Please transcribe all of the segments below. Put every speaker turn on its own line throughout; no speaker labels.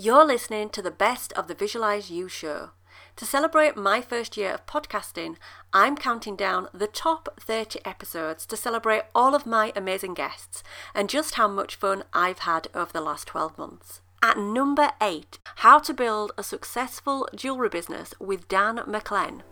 You're listening to the best of the Visualize You show. To celebrate my first year of podcasting, I'm counting down the top 30 episodes to celebrate all of my amazing guests and just how much fun I've had over the last 12 months. At number 8, How to Build a Successful Jewellery Business with Dan McLean.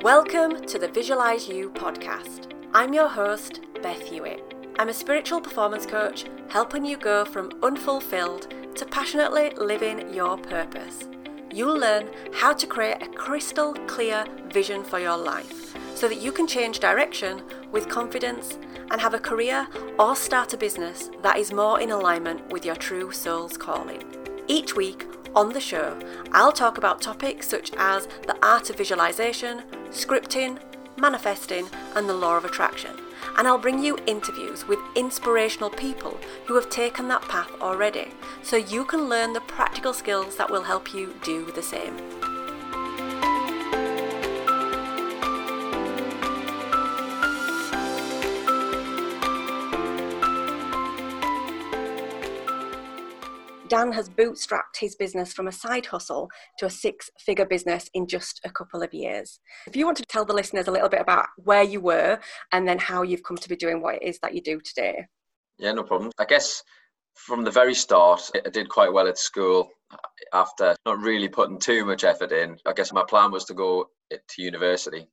Welcome to the Visualize You podcast. I'm your host, Beth Hewitt. I'm a spiritual performance coach helping you go from unfulfilled to passionately living your purpose. You'll learn how to create a crystal clear vision for your life so that you can change direction with confidence and have a career or start a business that is more in alignment with your true soul's calling. Each week on the show, I'll talk about topics such as the art of visualization, scripting, manifesting, and the law of attraction and I'll bring you interviews with inspirational people who have taken that path already so you can learn the practical skills that will help you do the same. Dan has bootstrapped his business from a side hustle to a six figure business in just a couple of years. If you want to tell the listeners a little bit about where you were and then how you've come to be doing what it is that you do today.
Yeah, no problem. I guess from the very start, I did quite well at school after not really putting too much effort in. I guess my plan was to go to university,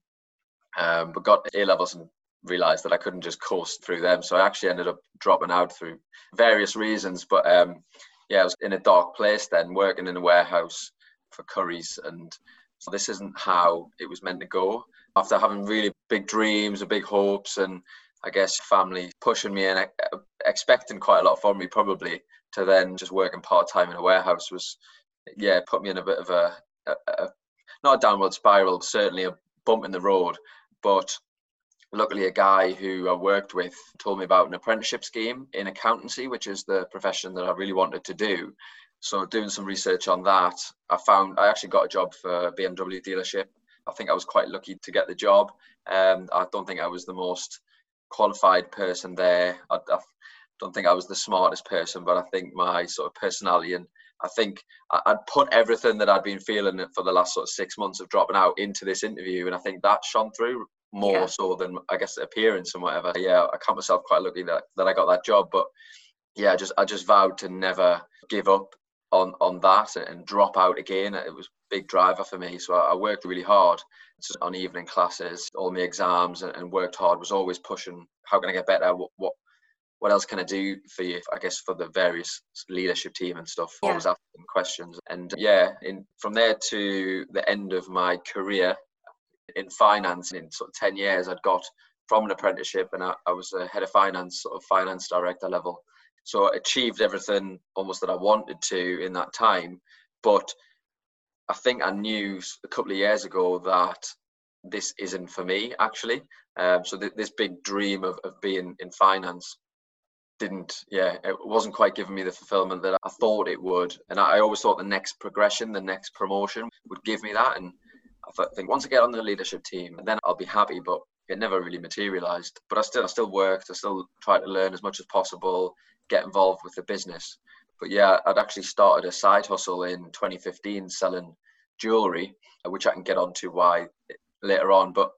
um, but got A levels and realized that I couldn't just coast through them. So I actually ended up dropping out through various reasons. But um, yeah, I was in a dark place then, working in a warehouse for Currys, and so this isn't how it was meant to go. After having really big dreams and big hopes, and I guess family pushing me and uh, expecting quite a lot from me, probably to then just working part time in a warehouse was, yeah, put me in a bit of a, a, a not a downward spiral, certainly a bump in the road, but luckily a guy who I worked with told me about an apprenticeship scheme in accountancy, which is the profession that I really wanted to do. So doing some research on that, I found I actually got a job for a BMW dealership. I think I was quite lucky to get the job. Um, I don't think I was the most qualified person there. I, I don't think I was the smartest person, but I think my sort of personality and I think I'd put everything that I'd been feeling for the last sort of six months of dropping out into this interview, and I think that shone through more yeah. so than I guess appearance and whatever. Yeah, I count myself quite lucky that, that I got that job. But yeah, I just I just vowed to never give up on on that and drop out again. It was big driver for me. So I, worked really hard on evening classes, all my exams, and, and, worked hard. Was always pushing. How can I get better? What, what what else can I do for you? I guess for the various leadership team and stuff. Yeah. Always asking questions, and yeah, in from there to the end of my career, in finance in sort of 10 years I'd got from an apprenticeship and I, I was a head of finance, sort of finance director level. So I achieved everything almost that I wanted to in that time. But I think I knew a couple of years ago that this isn't for me actually. Um, so th- this big dream of, of being in finance didn't, yeah, it wasn't quite giving me the fulfillment that I thought it would. And I, I always thought the next progression, the next promotion would give me that. And I think once I get on the leadership team, then I'll be happy. But it never really materialized. But I still, I still worked. I still tried to learn as much as possible, get involved with the business. But yeah, I'd actually started a side hustle in 2015 selling jewelry, which I can get onto why later on. But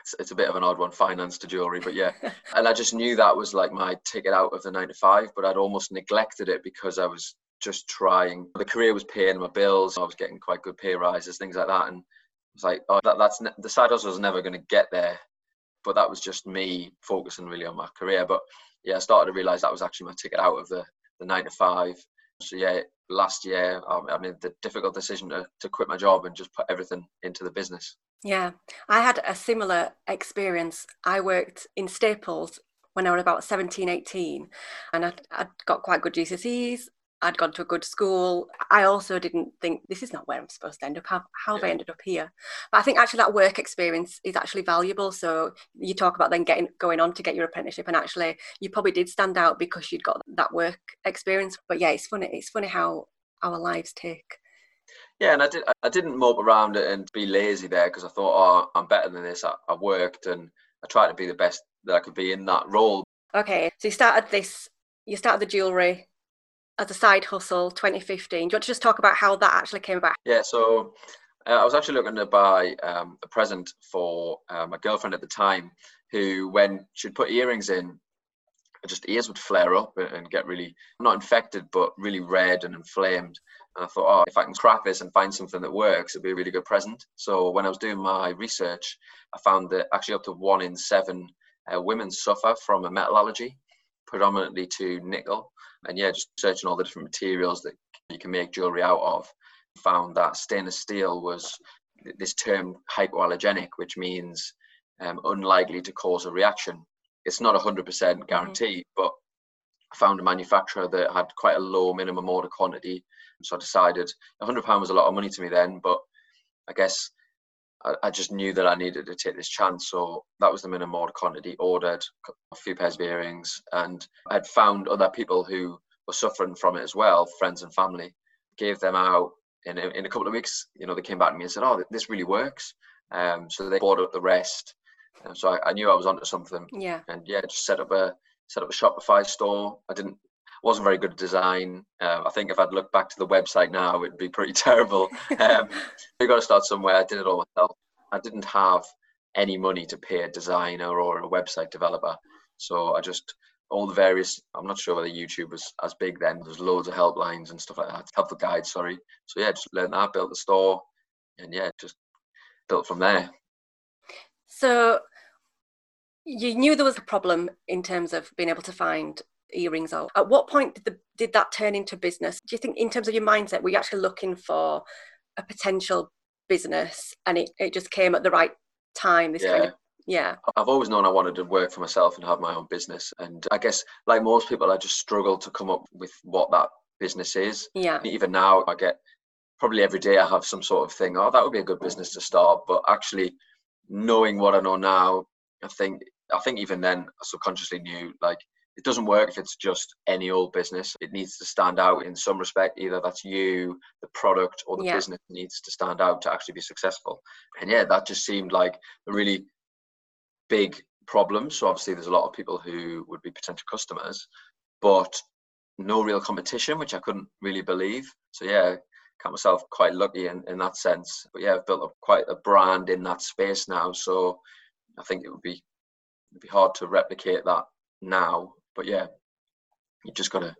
it's, it's a bit of an odd one, finance to jewelry. But yeah, and I just knew that was like my ticket out of the nine to five. But I'd almost neglected it because I was just trying. The career was paying my bills. I was getting quite good pay rises, things like that, and was like, oh, that, that's ne- the side hustle was never going to get there. But that was just me focusing really on my career. But yeah, I started to realize that was actually my ticket out of the, the nine to five. So yeah, last year I made the difficult decision to, to quit my job and just put everything into the business.
Yeah, I had a similar experience. I worked in Staples when I was about 17, 18, and I'd, I'd got quite good GCSEs. I'd gone to a good school. I also didn't think this is not where I'm supposed to end up. How, how have I ended up here? But I think actually that work experience is actually valuable. So you talk about then getting going on to get your apprenticeship, and actually you probably did stand out because you'd got that work experience. But yeah, it's funny. It's funny how our lives take.
Yeah, and I did. I didn't mope around it and be lazy there because I thought, oh, I'm better than this. I, I worked and I tried to be the best that I could be in that role.
Okay, so you started this. You started the jewelry as a side hustle 2015. Do you want to just talk about how that actually came about?
Yeah, so uh, I was actually looking to buy um, a present for uh, my girlfriend at the time, who, when she'd put earrings in, just ears would flare up and get really not infected, but really red and inflamed. And I thought, oh, if I can crack this and find something that works, it'd be a really good present. So when I was doing my research, I found that actually up to one in seven uh, women suffer from a metal allergy, predominantly to nickel. And yeah, just searching all the different materials that you can make jewelry out of, found that stainless steel was this term hypoallergenic, which means um, unlikely to cause a reaction. It's not 100% mm-hmm. guaranteed, mm-hmm. but I found a manufacturer that had quite a low minimum order quantity. So I decided £100 was a lot of money to me then, but I guess I, I, just knew that I needed to take this chance. So that was the minimum order quantity, ordered a few pairs of earrings, and I had found other people who were suffering from it as well, friends and family. Gave them out in a, in a couple of weeks. You know, they came back to me and said, "Oh, this really works." Um, so they bought up the rest. Um, so I, I, knew I was onto something.
Yeah.
And yeah, just set up a set up a Shopify store. I didn't wasn't very good design. Uh, I think if I'd look back to the website now, it'd be pretty terrible. Um, you got to start somewhere. I did it all myself. I didn't have any money to pay a designer or a website developer, so I just all the various. I'm not sure whether YouTube was as big then. There's loads of helplines and stuff like that. Helpful guides, sorry. So yeah, just learned that, built the store, and yeah, just built from there.
So you knew there was a problem in terms of being able to find earrings out. At what point did, the, did that turn into business? Do you think, in terms of your mindset, were you actually looking for a potential business and it, it just came at the right time? This yeah. kind of yeah.
I've always known I wanted to work for myself and have my own business. And I guess, like most people, I just struggle to come up with what that business is.
Yeah.
Even now, I get probably every day I have some sort of thing, oh, that would be a good business to start. But actually, knowing what I know now, I think I think even then I subconsciously knew like it doesn't work if it's just any old business. It needs to stand out in some respect. Either that's you, the product, or the yeah. business needs to stand out to actually be successful. And yeah, that just seemed like a really big problem. So obviously there's a lot of people who would be potential customers, but no real competition, which I couldn't really believe. So yeah, count myself quite lucky in, in that sense. But yeah, I've built up quite a brand in that space now. So I think it would be it'd be hard to replicate that now. But yeah, you just gotta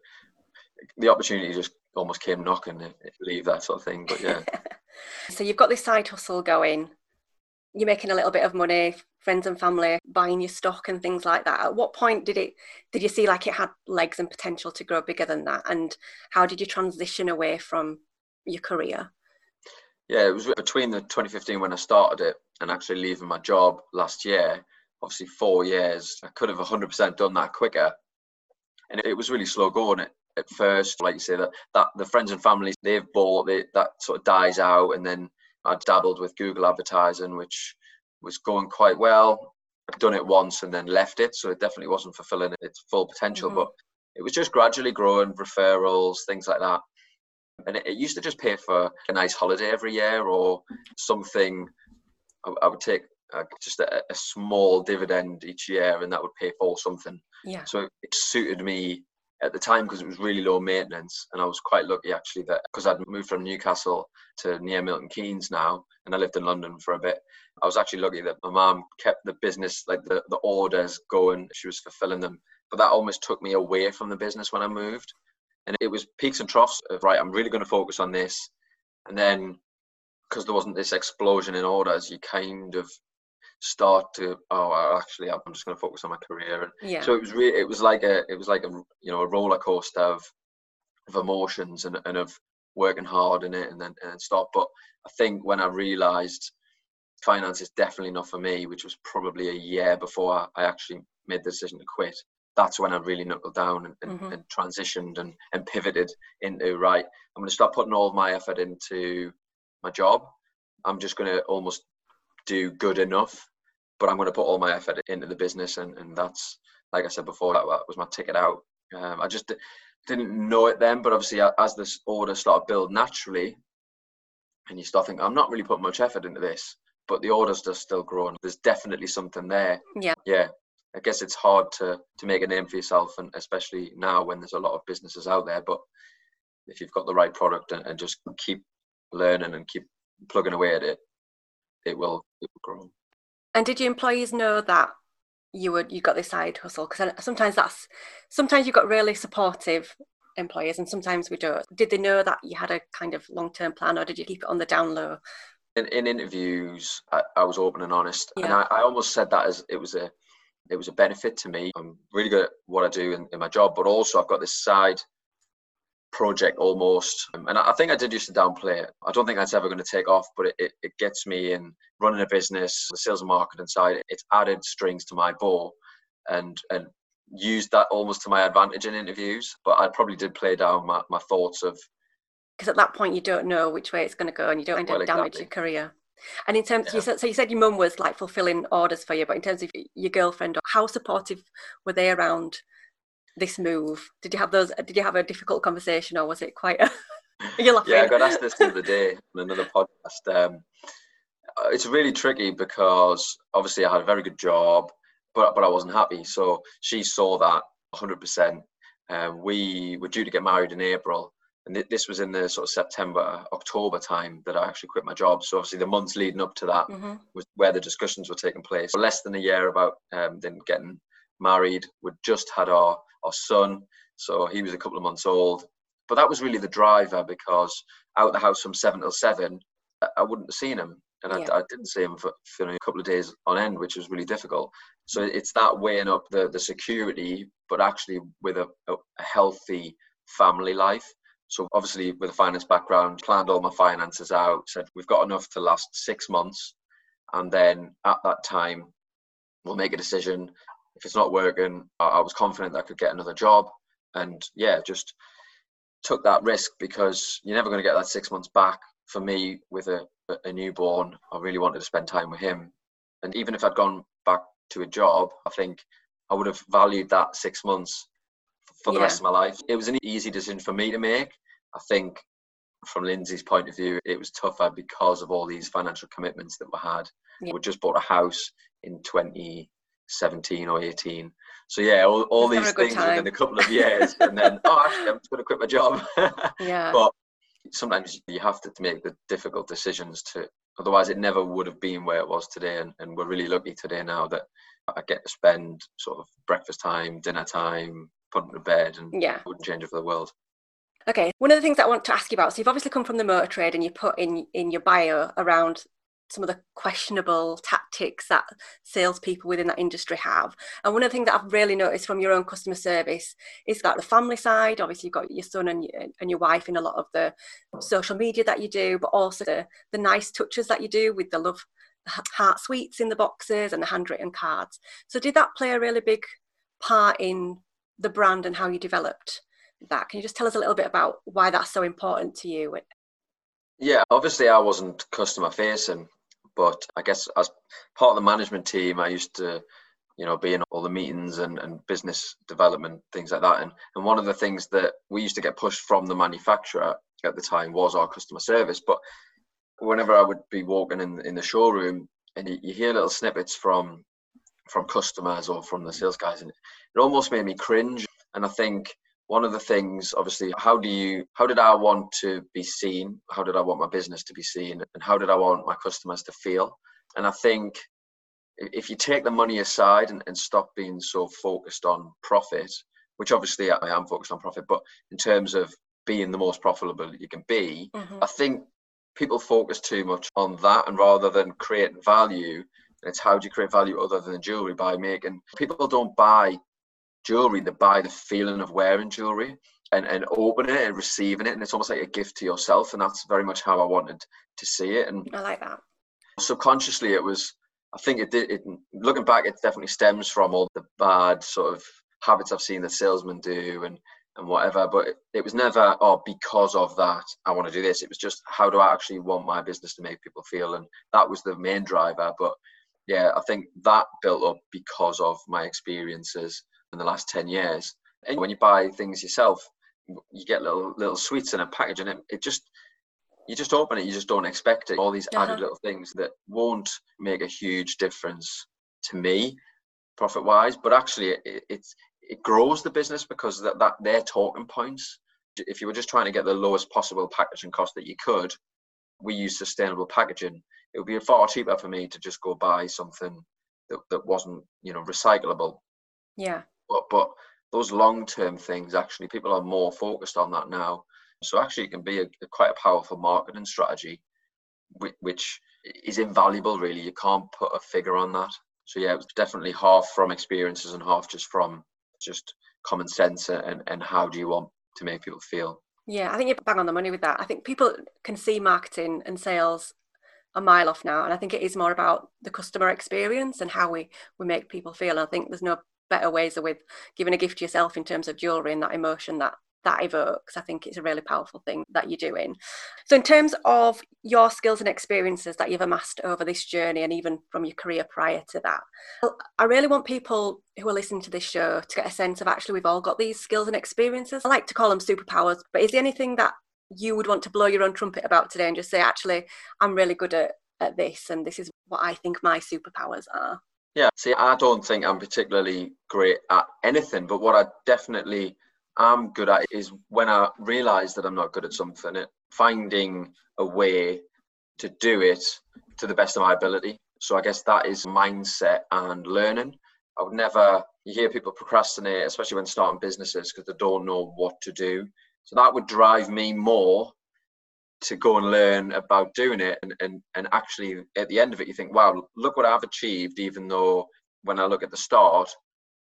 the opportunity just almost came knocking leave that sort of thing. But yeah.
so you've got this side hustle going. You're making a little bit of money, friends and family buying your stock and things like that. At what point did it did you see like it had legs and potential to grow bigger than that? And how did you transition away from your career?
Yeah, it was between the 2015 when I started it and actually leaving my job last year. Obviously, four years. I could have 100% done that quicker, and it was really slow going at, at first. Like you say, that that the friends and families they've bought it, that sort of dies out, and then I dabbled with Google advertising, which was going quite well. I'd done it once and then left it, so it definitely wasn't fulfilling its full potential. Mm-hmm. But it was just gradually growing, referrals, things like that and it, it, used to just pay for a nice holiday every year or something. I, I would take uh, just a, a, small dividend each year, and that would pay for something.
Yeah.
So it, it suited me at the time because it was really low maintenance, and I was quite lucky actually that because I'd moved from Newcastle to near Milton Keynes now, and I lived in London for a bit. I was actually lucky that my mom kept the business, like the, the orders going. She was fulfilling them, but that almost took me away from the business when I moved and it was peaks and troughs of right i'm really going to focus on this and then because there wasn't this explosion in orders you kind of start to oh actually i'm just going to focus on my career
and yeah.
so it was really it was like a it was like a you know a roller coaster of of emotions and, and of working hard in it and then and stop but i think when i realized finance is definitely not for me which was probably a year before i actually made the decision to quit that's when I really knuckled down and, and, mm-hmm. and transitioned and, and pivoted into right. I'm going to start putting all of my effort into my job. I'm just going to almost do good enough, but I'm going to put all my effort into the business, and, and that's like I said before, that was my ticket out. Um, I just didn't know it then, but obviously as this order started to build naturally, and you start thinking, I'm not really putting much effort into this, but the orders are still growing. There's definitely something there.
Yeah.
Yeah. I guess it's hard to to make a name for yourself, and especially now when there's a lot of businesses out there. But if you've got the right product and, and just keep learning and keep plugging away at it, it will, it will grow.
And did your employees know that you would you got this side hustle? Because sometimes that's sometimes you've got really supportive employers and sometimes we don't. Did they know that you had a kind of long term plan or did you keep it on the down low?
In, in interviews, I, I was open and honest, yeah. and I, I almost said that as it was a it was a benefit to me. I'm really good at what I do in, in my job, but also I've got this side project almost. Um, and I think I did used to downplay it. I don't think that's ever going to take off, but it, it, it, gets me in running a business, the sales and marketing side. It's added strings to my bow and and used that almost to my advantage in interviews. But I probably did play down my, my thoughts of
because at that point you don't know which way it's going to go and you don't end well, up damage exactly. your career. And in terms, yeah. you said, so you said your mum was like fulfilling orders for you, but in terms of your girlfriend, how supportive were they around this move? Did you have those? Did you have a difficult conversation, or was it quite? A,
you're laughing. Yeah, I got asked this the other day on another podcast. Um, uh, it's really tricky because obviously I had a very good job, but but I wasn't happy. So she saw that 100%. Um, we were due to get married in April, and th- this was in the sort of September, October time that I actually quit my job. So obviously the months leading up to that mm-hmm. was where the discussions were taking place. Less than a year about um, then getting married. We'd just had our our son, so he was a couple of months old. But that was really the driver because out the house from seven till seven, I wouldn't have seen him, and yeah. I, I, didn't see him for, for, a couple of days on end, which was really difficult. So it's that weighing up the the security, but actually with a, a, a healthy family life. So obviously with a finance background, planned all my finances out, said we've got enough to last six months. And then at that time, we'll make a decision if it's not working, I, I was confident that I could get another job. And yeah, just took that risk because you're never going to get that six months back. For me, with a, a newborn, I really wanted to spend time with him. And even if I'd gone back to a job, I think I would have valued that six months for the yeah. rest of my life. It was an easy decision for me to make. I think from Lindsay's point of view, it was tougher because of all these financial commitments that we had. Yeah. We just bought a house in 20, 17 or 18. So yeah, all, all these things within a couple of years, and then oh, actually, I'm just going to quit my job.
yeah.
But sometimes you have to make the difficult decisions to. Otherwise, it never would have been where it was today, and, and we're really lucky today now that I get to spend sort of breakfast time, dinner time, putting to bed, and
yeah,
wouldn't change it for the world.
Okay, one of the things I want to ask you about. So you've obviously come from the motor trade, and you put in in your bio around some of the questionable tactics that salespeople within that industry have. And one of the things that I've really noticed from your own customer service is that the family side. Obviously, you've got your son and your, and your wife in a lot of the social media that you do, but also the, the nice touches that you do with the love heart sweets in the boxes and the handwritten cards. So, did that play a really big part in the brand and how you developed that? Can you just tell us a little bit about why that's so important to you?
Yeah, obviously, I wasn't customer facing but I guess as part of the management team, I used to, you know, be in all the meetings and, and business development, things like that. And, and one of the things that we used to get pushed from the manufacturer at the time was our customer service. But whenever I would be walking in, in the showroom and you, you hear little snippets from from customers or from the sales guys and it almost made me cringe and i think one of the things obviously how do you how did i want to be seen? How did i want my business to be seen? And how did i want my customers to feel? And i think if you take the money aside and, and stop being so focused on profit which obviously i am focused on profit but in terms of being the most profitable you can be mm-hmm. i think people focus too much on that and rather than creating value it's how do you create value other than jewelry? By making people don't buy jewelry they buy the feeling of wearing jewelry and, and opening it and receiving it and it's almost like a gift to yourself and that's very much how i wanted to see it and
i like that.
subconsciously it was i think it did it, looking back it definitely stems from all the bad sort of habits i've seen the salesmen do and and whatever but it, it was never oh because of that i want to do this. It was just how do i actually want my business to make people feel? And that was the main driver but yeah i think that built up because of my experiences in the last 10 years. And when you buy things yourself, you get little little sweets in a package and it, it just you just open it, you just don't expect it. All these uh-huh. added little things that won't make a huge difference to me, profit wise, but actually it, it, it grows the business because that, that they're talking points if you were just trying to get the lowest possible packaging cost that you could, we use sustainable packaging. It would be far cheaper for me to just go buy something that, that wasn't, you know, recyclable.
Yeah.
But but those long term things actually people are more focused on that now. So actually it can be a, a quite a powerful marketing strategy which, which is invaluable really. You can't put a figure on that. So yeah, it was definitely half from experiences and half just from just common sense and, and how do you want to make people feel.
Yeah, I think you're bang on the money with that. I think people can see marketing and sales a mile off now, and I think it is more about the customer experience and how we we make people feel. I think there's no better ways with giving a gift to yourself in terms of jewelry and that emotion that that evokes. I think it's a really powerful thing that you're doing. So, in terms of your skills and experiences that you've amassed over this journey, and even from your career prior to that, I really want people who are listening to this show to get a sense of actually we've all got these skills and experiences. I like to call them superpowers, but is there anything that you would want to blow your own trumpet about today and just say, actually, I'm really good at, at this, and this is what I think my superpowers are?
Yeah, see, I don't think I'm particularly great at anything, but what I definitely I'm good at is when I realize that I'm not good at something, it, finding a way to do it to the best of my ability. So I guess that is mindset and learning. I would never, you hear people procrastinate, especially when starting businesses because they don't know what to do. So that would drive me more to go and learn about doing it. And, and, and actually, at the end of it, you think, wow, look what I've achieved, even though when I look at the start,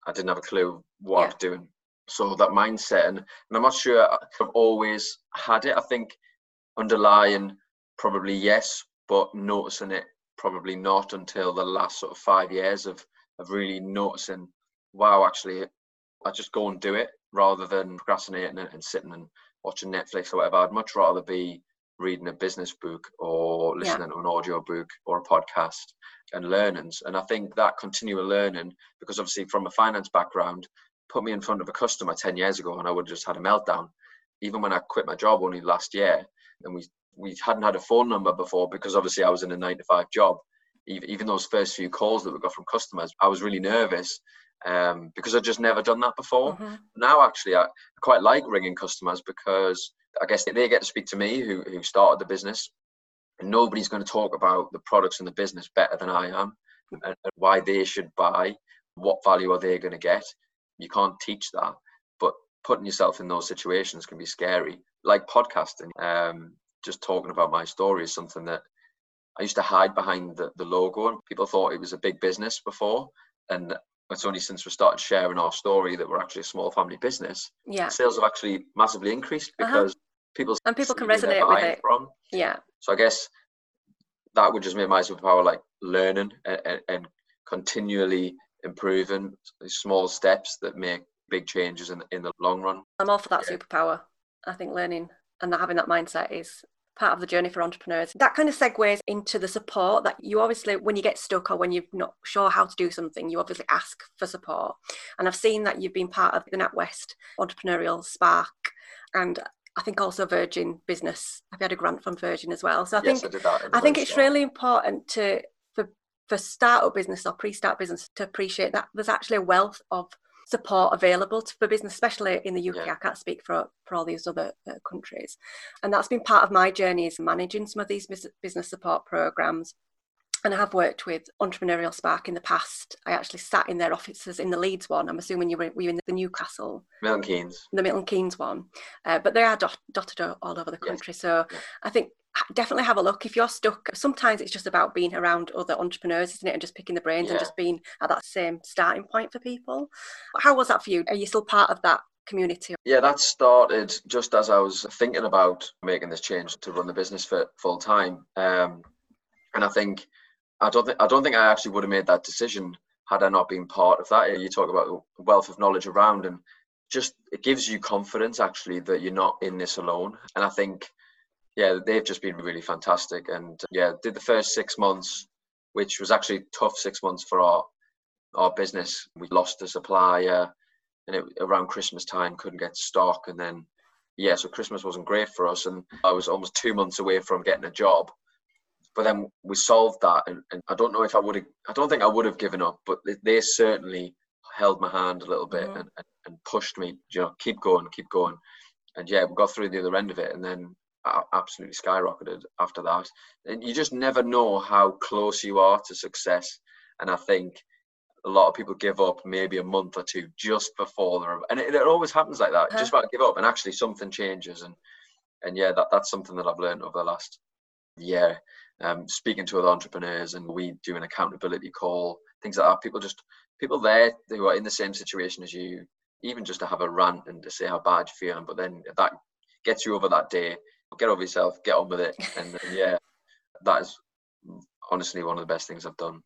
I didn't have a clue what yeah. I was doing so that mindset and, and i'm not sure i've always had it i think underlying probably yes but noticing it probably not until the last sort of five years of of really noticing wow actually i just go and do it rather than procrastinating and, and sitting and watching netflix or whatever i'd much rather be reading a business book or listening yeah. to an audio book or a podcast and learnings and i think that continual learning because obviously from a finance background put me in front of a customer 10 years ago and I would have just had a meltdown. Even when I quit my job only last year and we we hadn't had a phone number before because obviously I was in a nine to five job. Even those first few calls that we got from customers, I was really nervous um, because I'd just never done that before. Mm-hmm. Now, actually, I quite like ringing customers because I guess they get to speak to me who, who started the business. And nobody's going to talk about the products and the business better than I am and, and why they should buy, what value are they going to get you can't teach that but putting yourself in those situations can be scary like podcasting um, just talking about my story is something that i used to hide behind the, the logo and people thought it was a big business before and it's only since we started sharing our story that we're actually a small family business
yeah
sales have actually massively increased uh-huh. because. People
and people can resonate with it from. yeah
so i guess that would just make my superpower like learning and, and continually improving small steps that make big changes in, in the long run.
I'm all for that yeah. superpower. I think learning and having that mindset is part of the journey for entrepreneurs. That kind of segues into the support that you obviously, when you get stuck or when you're not sure how to do something, you obviously ask for support. And I've seen that you've been part of the NatWest Entrepreneurial Spark and I think also Virgin Business. I've had a grant from Virgin as well. So I
yes,
think
I,
I think it's really important to for startup business or pre-start business to appreciate that there's actually a wealth of support available to, for business, especially in the UK. Yeah. I can't speak for for all these other uh, countries, and that's been part of my journey is managing some of these business support programs. And I have worked with Entrepreneurial Spark in the past. I actually sat in their offices in the Leeds one. I'm assuming you were, were you in the Newcastle,
Milton Keynes,
the Milton Keynes one, uh, but they are dot, dotted all over the country. Yes. So yeah. I think definitely have a look if you're stuck sometimes it's just about being around other entrepreneurs isn't it and just picking the brains yeah. and just being at that same starting point for people how was that for you are you still part of that community
yeah that started just as i was thinking about making this change to run the business for full time um, and i think i don't think i don't think i actually would have made that decision had i not been part of that you talk about the wealth of knowledge around and just it gives you confidence actually that you're not in this alone and i think yeah, they've just been really fantastic. And yeah, did the first six months, which was actually tough six months for our our business. We lost a supplier, and it, around Christmas time couldn't get stock, and then yeah, so Christmas wasn't great for us, and I was almost two months away from getting a job. But then we solved that, and, and I don't know if I would have. I don't think I would have given up, but they certainly held my hand a little bit mm-hmm. and, and pushed me. You know, keep going, keep going and yeah, we got through the other end of it, and then absolutely skyrocketed after that. And you just never know how close you are to success. And I think a lot of people give up maybe a month or two just before they're, and it, it always happens like that. Huh? Just about give up, and actually something changes. And and yeah, that that's something that I've learned over the last year. Um, speaking to other entrepreneurs, and we do an accountability call, things like that. People just people there who are in the same situation as you, even just to have a rant and to say how bad you're feeling, but then that gets you over that day. Get over yourself, get on with it, and, and yeah, that is honestly one of the best things I've done.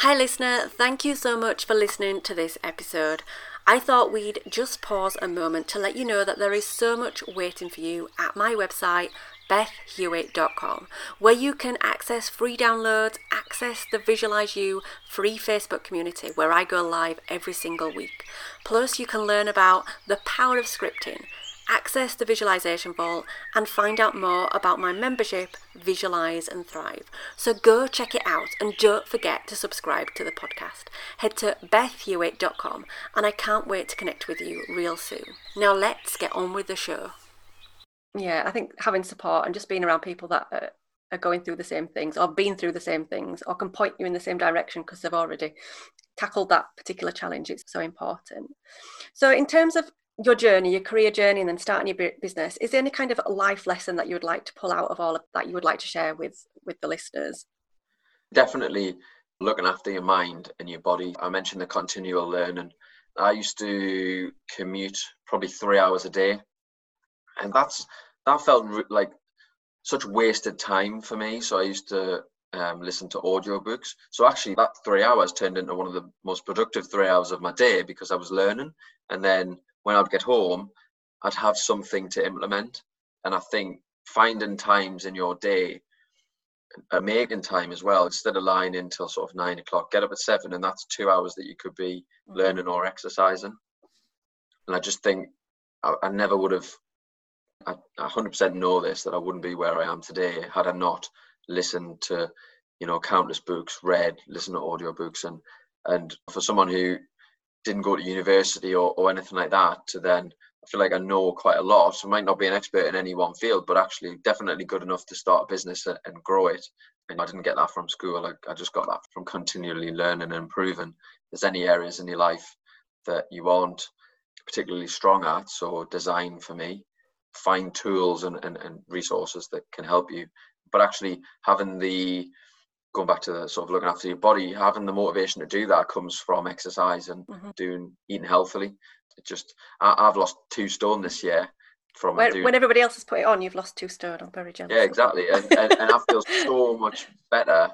Hi, listener. Thank you so much for listening to this episode. I thought we'd just pause a moment to let you know that there is so much waiting for you at my website, bethhewitt.com, where you can access free downloads, access the Visualize You free Facebook community where I go live every single week. Plus, you can learn about the power of scripting access the Visualization Vault, and find out more about my membership, Visualize and Thrive. So go check it out and don't forget to subscribe to the podcast. Head to bethhewitt.com and I can't wait to connect with you real soon. Now let's get on with the show. Yeah, I think having support and just being around people that are, are going through the same things or been through the same things or can point you in the same direction because they've already tackled that particular challenge, it's so important. So, in terms of your journey, your career journey, and then starting your business, is there any kind of life lesson that you would like to pull out of all of that you would like to share with with the listeners?
Definitely looking after your mind and your body. I mentioned the continual learning. I used to commute probably three hours a day, and that's that felt like such wasted time for me. So I used to um, listen to audio books. So actually, that three hours turned into one of the most productive three hours of my day because I was learning, and then when I'd get home, I'd have something to implement. And I think finding times in your day, uh, making time as well, instead of lying until sort of nine o'clock, get up at seven, and that's two hours that you could be mm-hmm. learning or exercising. And I just think I, I never would have, I, I 100% know this, that I wouldn't be where I am today had I not listened to, you know, countless books, read, listened to audio books. And, and for someone who didn't go to university or, or anything like that to then I feel like I know quite a lot. So I might not be an expert in any one field, but actually definitely good enough to start a business and, and grow it. And I didn't get that from school. I, just got that from continually learning and improving. There's any areas in your life that you aren't particularly strong at, so design for me, find tools and, and, and resources that can help you. But actually having the going back to the sort of looking after your body, having the motivation to do that comes from exercise and mm-hmm. doing eating healthily. It just I, have lost two stone this year from
when, doing, when, everybody else has put it on. You've lost two stone. I'm very jealous.
Yeah, exactly, and, and, and I feel so much better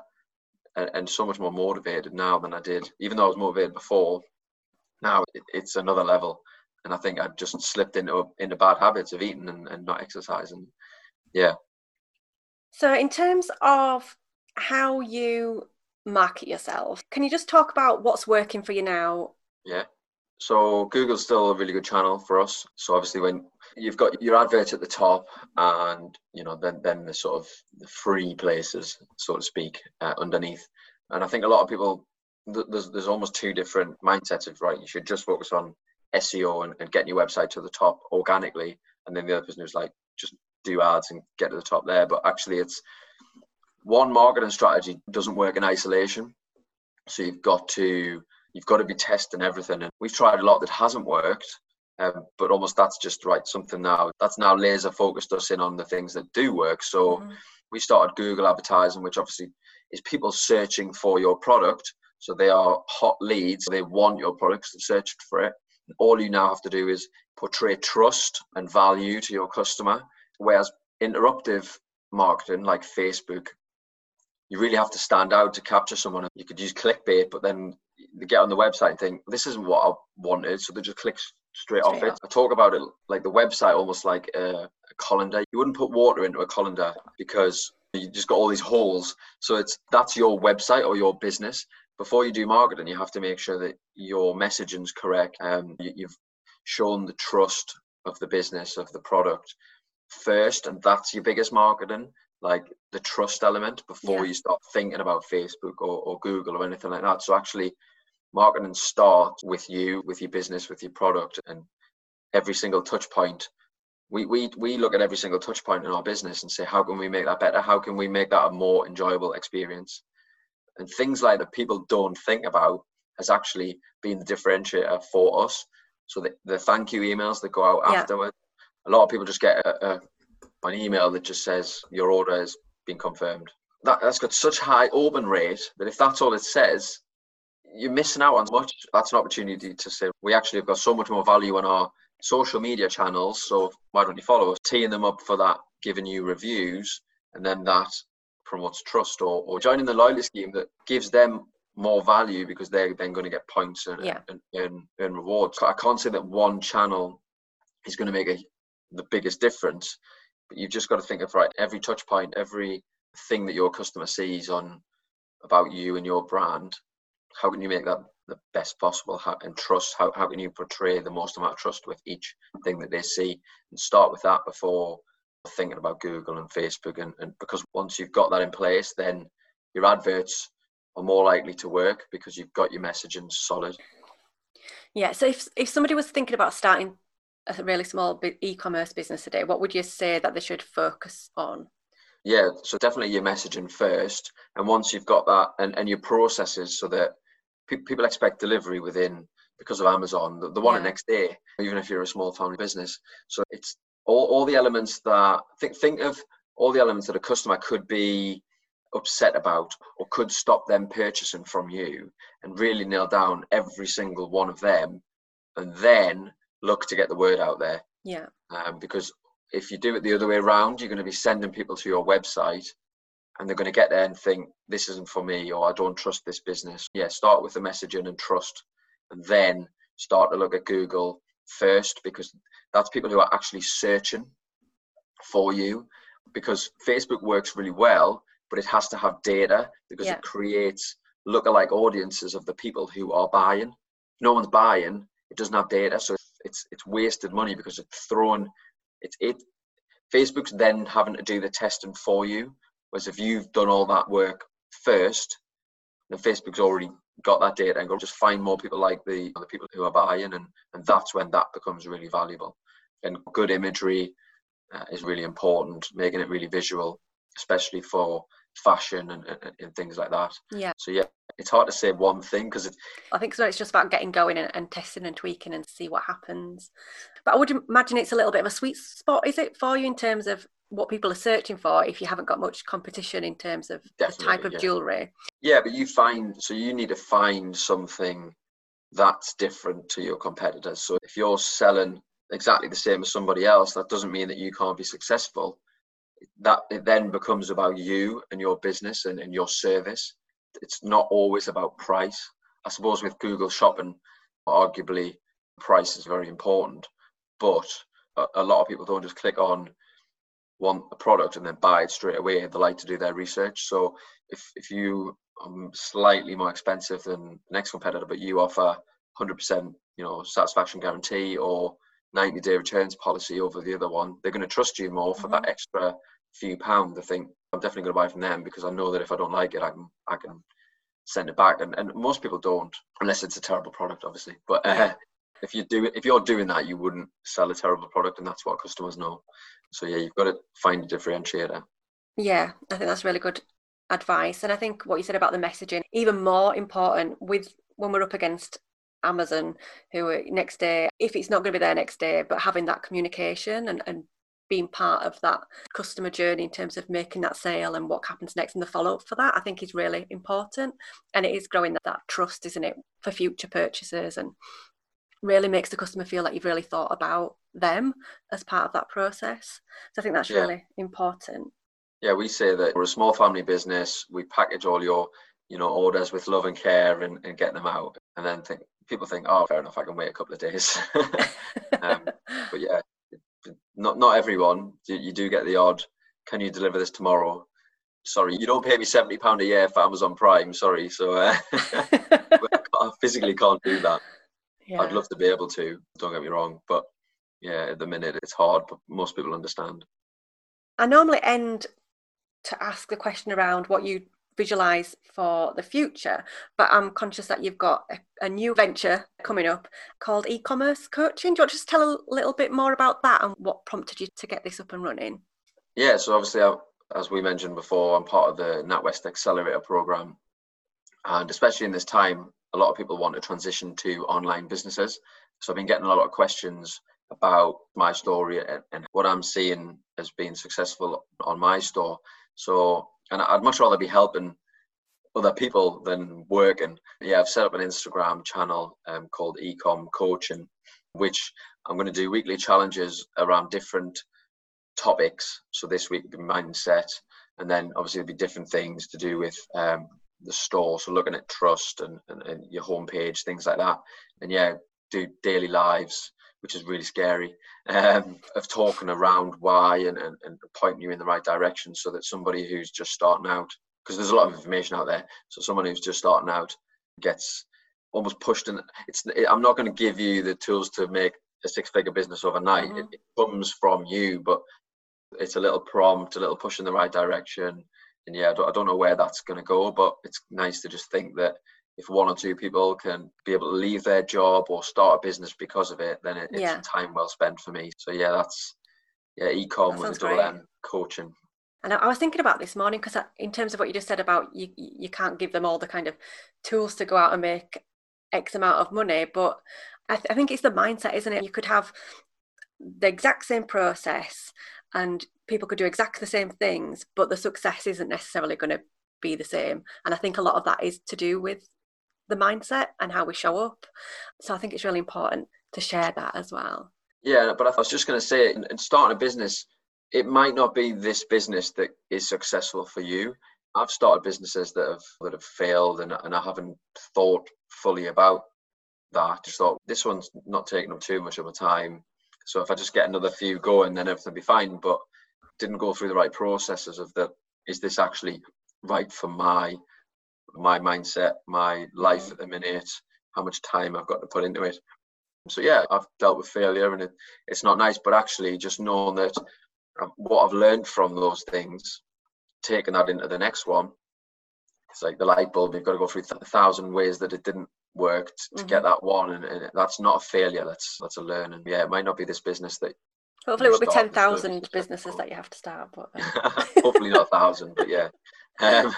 and, and, so much more motivated now than I did, even though I was motivated before. Now it, it's another level, and I think I just slipped into into bad habits of eating and, and not exercising. Yeah.
So, in terms of how you market yourself. Can you just talk about what's working for you now?
Yeah. So Google's still a really good channel for us. So obviously when you've got your advert at the top and you know then then the sort of the free places so to speak uh, underneath and i think a lot of people there's there's almost two different mindsets of right you should just focus on seo and, and getting your website to the top organically and then the other person who's like just do ads and get to the top there but actually it's one marketing strategy doesn't work in isolation. So you've got to you've got to be testing everything. And we've tried a lot that hasn't worked, um, but almost that's just right something now that's now laser focused us in on the things that do work. So mm-hmm. we started Google advertising, which obviously is people searching for your product. So they are hot leads. They want your products. They're searching for it. All you now have to do is portray trust and value to your customer. Whereas interruptive marketing like Facebook you really have to stand out to capture someone. You could use clickbait, but then they get on the website and think this isn't what I wanted, so they just click straight, straight off it. I talk about it like the website almost like a, a colander. You wouldn't put water into a colander because you just got all these holes. So it's that's your website or your business. Before you do marketing, you have to make sure that your messaging's correct. Um, you, you've shown the trust of the business of the product first, and that's your biggest marketing like the trust element before yeah. you start thinking about Facebook or, or Google or anything like that. So actually marketing starts with you, with your business, with your product, and every single touch point. We, we, we look at every single touch point in our business and say, how can we make that better? How can we make that a more enjoyable experience? And things like that people don't think about has actually been the differentiator for us. So the, the thank you emails that go out yeah. afterward, a lot of people just get a, a, an email that just says your order has been confirmed. That, that's got such high open rate that if that's all it says, you're missing out on much. That's an opportunity to say we actually have got so much more value on our social media channels. So why don't you follow us? Teeing them up for that, giving you reviews, and then that promotes trust or, or joining the loyalty scheme that gives them more value because they're then going to get points and, yeah. and, and, and rewards. I can't say that one channel is going to make a, the biggest difference, you've just got to think of right every touch point, every thing that your customer sees on about you and your brand how can you make that the best possible? How, and trust how, how can you portray the most amount of trust with each thing that they see? And start with that before thinking about google and facebook and, and because once you've got that in place then your adverts are more likely to work because you've got your messaging solid.
Yeah so if, if somebody was thinking about starting a really small e-commerce business today what would you say that they should focus on
yeah so definitely your messaging first and once you've got that and, and your processes so that pe- people expect delivery within because of Amazon. The, the one yeah. the next day, even if you're a small family business. So it's all, all the elements that think think of all the elements that a customer could be upset about or could stop them purchasing from you and really nail down every single one of them and then look to get the word out there
yeah
um, because if you do it the other way around you're going to be sending people to your website and they're going to get there and think this isn't for me or I don't trust this business. Yeah, start with the messaging and trust, and then start to look at Google first because that's people who are actually searching for you. Because Facebook works really well, but it has to have data because yeah. it creates lookalike audiences of the people who are buying. If no one's buying, it doesn't have data, so it's it's wasted money because it's thrown. It's it. Facebook's then having to do the testing for you Whereas if you've done all that work first, then Facebook's already got that data and go just find more people like the the people who are buying, and and that's when that becomes really valuable. And good imagery uh, is really important, making it really visual, especially for fashion and, and, and, things like that.
Yeah.
So yeah, it's hard to say one thing because
I think so. It's just about getting going and, and, testing and tweaking and see what happens. But I would imagine it's a little bit of a sweet spot, is it, for you in terms of what people are searching for if you haven't got much competition in terms of Definitely, the type of
yeah.
jewelry.
Yeah, but you find so you need to find something that's different to your competitors. So if you're selling exactly the same as somebody else, that doesn't mean that you can't be successful. That it then becomes about you and your business and, and your service. It's not always about price. I suppose with Google Shopping, arguably price is very important, but a, a lot of people don't just click on want a product and then buy it straight away. They like to do their research. So if if you are slightly more expensive than the next competitor, but you offer 100% you know satisfaction guarantee or 90 day returns policy over the other one, they're going to trust you more for mm-hmm. that extra few pound. I think I'm definitely going to buy from them because I know that if I don't like it, I can I can send it back. And and most people don't unless it's a terrible product, obviously. But uh, if you do if you're doing that, you wouldn't sell a terrible product, and that's what customers know. So yeah, you've got to find a differentiator.
Yeah, I think that's really good advice. And I think what you said about the messaging, even more important with when we're up against Amazon, who are next day, if it's not going to be there next day, but having that communication and, and being part of that customer journey in terms of making that sale and what happens next and the follow up for that, I think is really important. And it is growing that, that trust, isn't it, for future purchases and really makes the customer feel like you've really thought about them as part of that process. So I think that's yeah. really important.
Yeah, we say that we're a small family business. We package all your, you know, orders with love and care and, and get them out. And then think people think, oh, fair enough, I can wait a couple of days. um, but yeah, not not everyone. You do get the odd. Can you deliver this tomorrow? Sorry, you don't pay me seventy pound a year for Amazon Prime. Sorry, so uh, I physically can't do that. Yeah. I'd love to be able to. Don't get me wrong, but yeah, at the minute it's hard, but most people understand.
I normally end to ask the question around what you visualize for the future. But I'm conscious that you've got a, a new venture coming up called e commerce coaching. Do you want to just tell a little bit more about that and what prompted you to get this up and running?
Yeah, so obviously, I, as we mentioned before, I'm part of the NatWest Accelerator program. And especially in this time, a lot of people want to transition to online businesses. So I've been getting a lot of questions about my story and, and what I'm seeing as being successful on my store. So, and I'd much rather be helping other people than working. Yeah, I've set up an Instagram channel um, called Ecom Coaching, which I'm going to do weekly challenges around different topics. So this week would be mindset, and then obviously there'll be different things to do with um, the store. So looking at trust and, and, and your homepage, things like that. And yeah, do daily lives, which is really scary, um, of talking around why and, and, and pointing you in the right direction so that somebody who's just starting out, because there's a lot of information out there, so someone who's just starting out gets almost pushed in. It's I'm not going to give you the tools to make a six-figure business overnight. Mm-hmm. It, it comes from you, but it's a little prompt, a little push in the right direction. And yeah, I don't, I don't know where that's going to go, but it's nice to just think that if one or two people can be able to leave their job or start a business because of it, then it, it's yeah. time well spent for me. So yeah, that's yeah, ecom with a double M coaching.
And I was thinking about this morning because in terms of what you just said about you, you can't give them all the kind of tools to go out and make X amount of money, but I, th- I think it's the mindset, isn't it? You could have the exact same process and people could do exactly the same things, but the success isn't necessarily going to be the same. And I think a lot of that is to do with the mindset and how we show up. So I think it's really important to share that as well.
Yeah, but I was just going to say, in starting a business, it might not be this business that is successful for you. I've started businesses that have that have failed, and, and I haven't thought fully about that. I Just thought this one's not taking up too much of my time. So if I just get another few going, then everything will be fine. But didn't go through the right processes of that. Is this actually right for my my mindset, my life at the minute, how much time I've got to put into it. So yeah, I've dealt with failure and it, it's not nice, but actually just knowing that what I've learned from those things, taking that into the next one, it's like the light bulb. You've got to go through a thousand ways that it didn't work to, mm-hmm. get that one, and, and, that's not a failure. That's that's a learning. Yeah, it might not be this business that.
Hopefully, it will be ten thousand businesses that you have to start. But
hopefully not a thousand, but yeah. Um,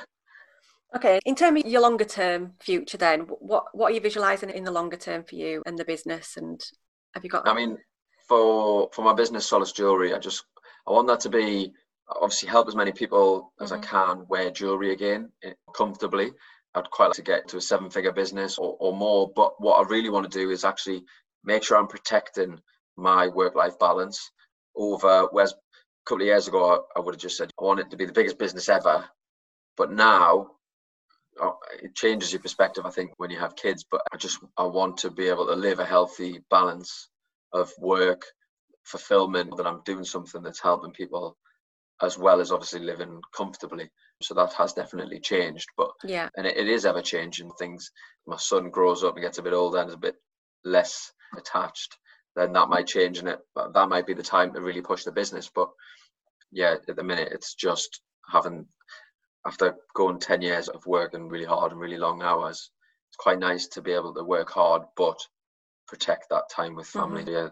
Okay, in terms of your longer term future, then what what are you visualizing in the longer term for you and the business? And have you got?
I mean, for for my business, Solace Jewelry, I just I want that to be obviously help as many people as mm-hmm. I can wear jewelry again eh, comfortably. I'd quite like to get to a seven figure business or, or more, but what I really want to do is actually make sure I'm protecting my work life balance over whereas a couple of years ago I, I would have just said I want it to be the biggest business ever. But now Uh, it changes your perspective, I think, when you have kids. But I just I want to be able to live a healthy balance of work, fulfillment, that I'm doing something that's helping people, as well as obviously living comfortably. So that has definitely changed. But
yeah,
and it, it is ever changing. Things. My son grows up and gets a bit older and is a bit less attached. Then that might change, and it that might be the time to really push the business. But yeah, at the minute, it's just having after going 10 years of working really hard and really long hours, it's quite nice to be able to work hard, but protect that time with family. Mm-hmm. Yeah,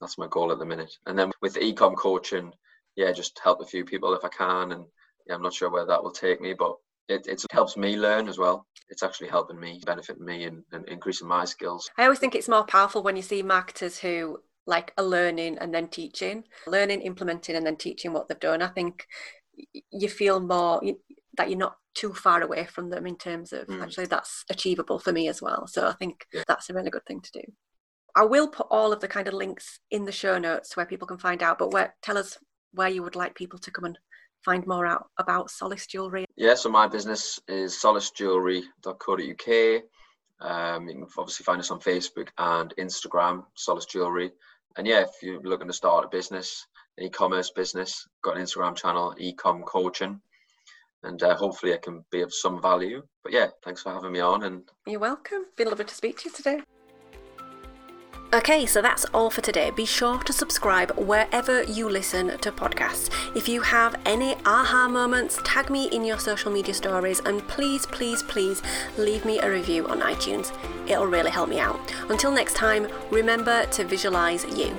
that's my goal at the minute. And then with the ecom coaching, yeah, just help a few people if I can. And yeah, I'm not sure where that will take me, but it, it helps me learn as well. It's actually helping me, benefiting me, and, and increasing my skills.
I always think it's more powerful when you see marketers who like are learning and then teaching, learning, implementing, and then teaching what they've done. I think you feel more that you're not too far away from them in terms of mm. actually that's achievable for me as well. So I think yeah. that's a really good thing to do. I will put all of the kind of links in the show notes where people can find out, but where tell us where you would like people to come and find more out about Solace Jewelry.
Yeah, so my business is solacejewelry.co.uk. Um, you can obviously find us on Facebook and Instagram, Solace Jewelry. And yeah, if you're looking to start a business, an e-commerce business, got an Instagram channel, Ecom Coaching and uh, hopefully I can be of some value. But yeah, thanks for having me on. And
you're welcome. Been lovely to speak to you today. Okay, so that's all for today. Be sure to subscribe wherever you listen to podcasts. If you have any aha moments, tag me in your social media stories and please, please, please leave me a review on iTunes. It'll really help me out. Until next time, remember to visualize you.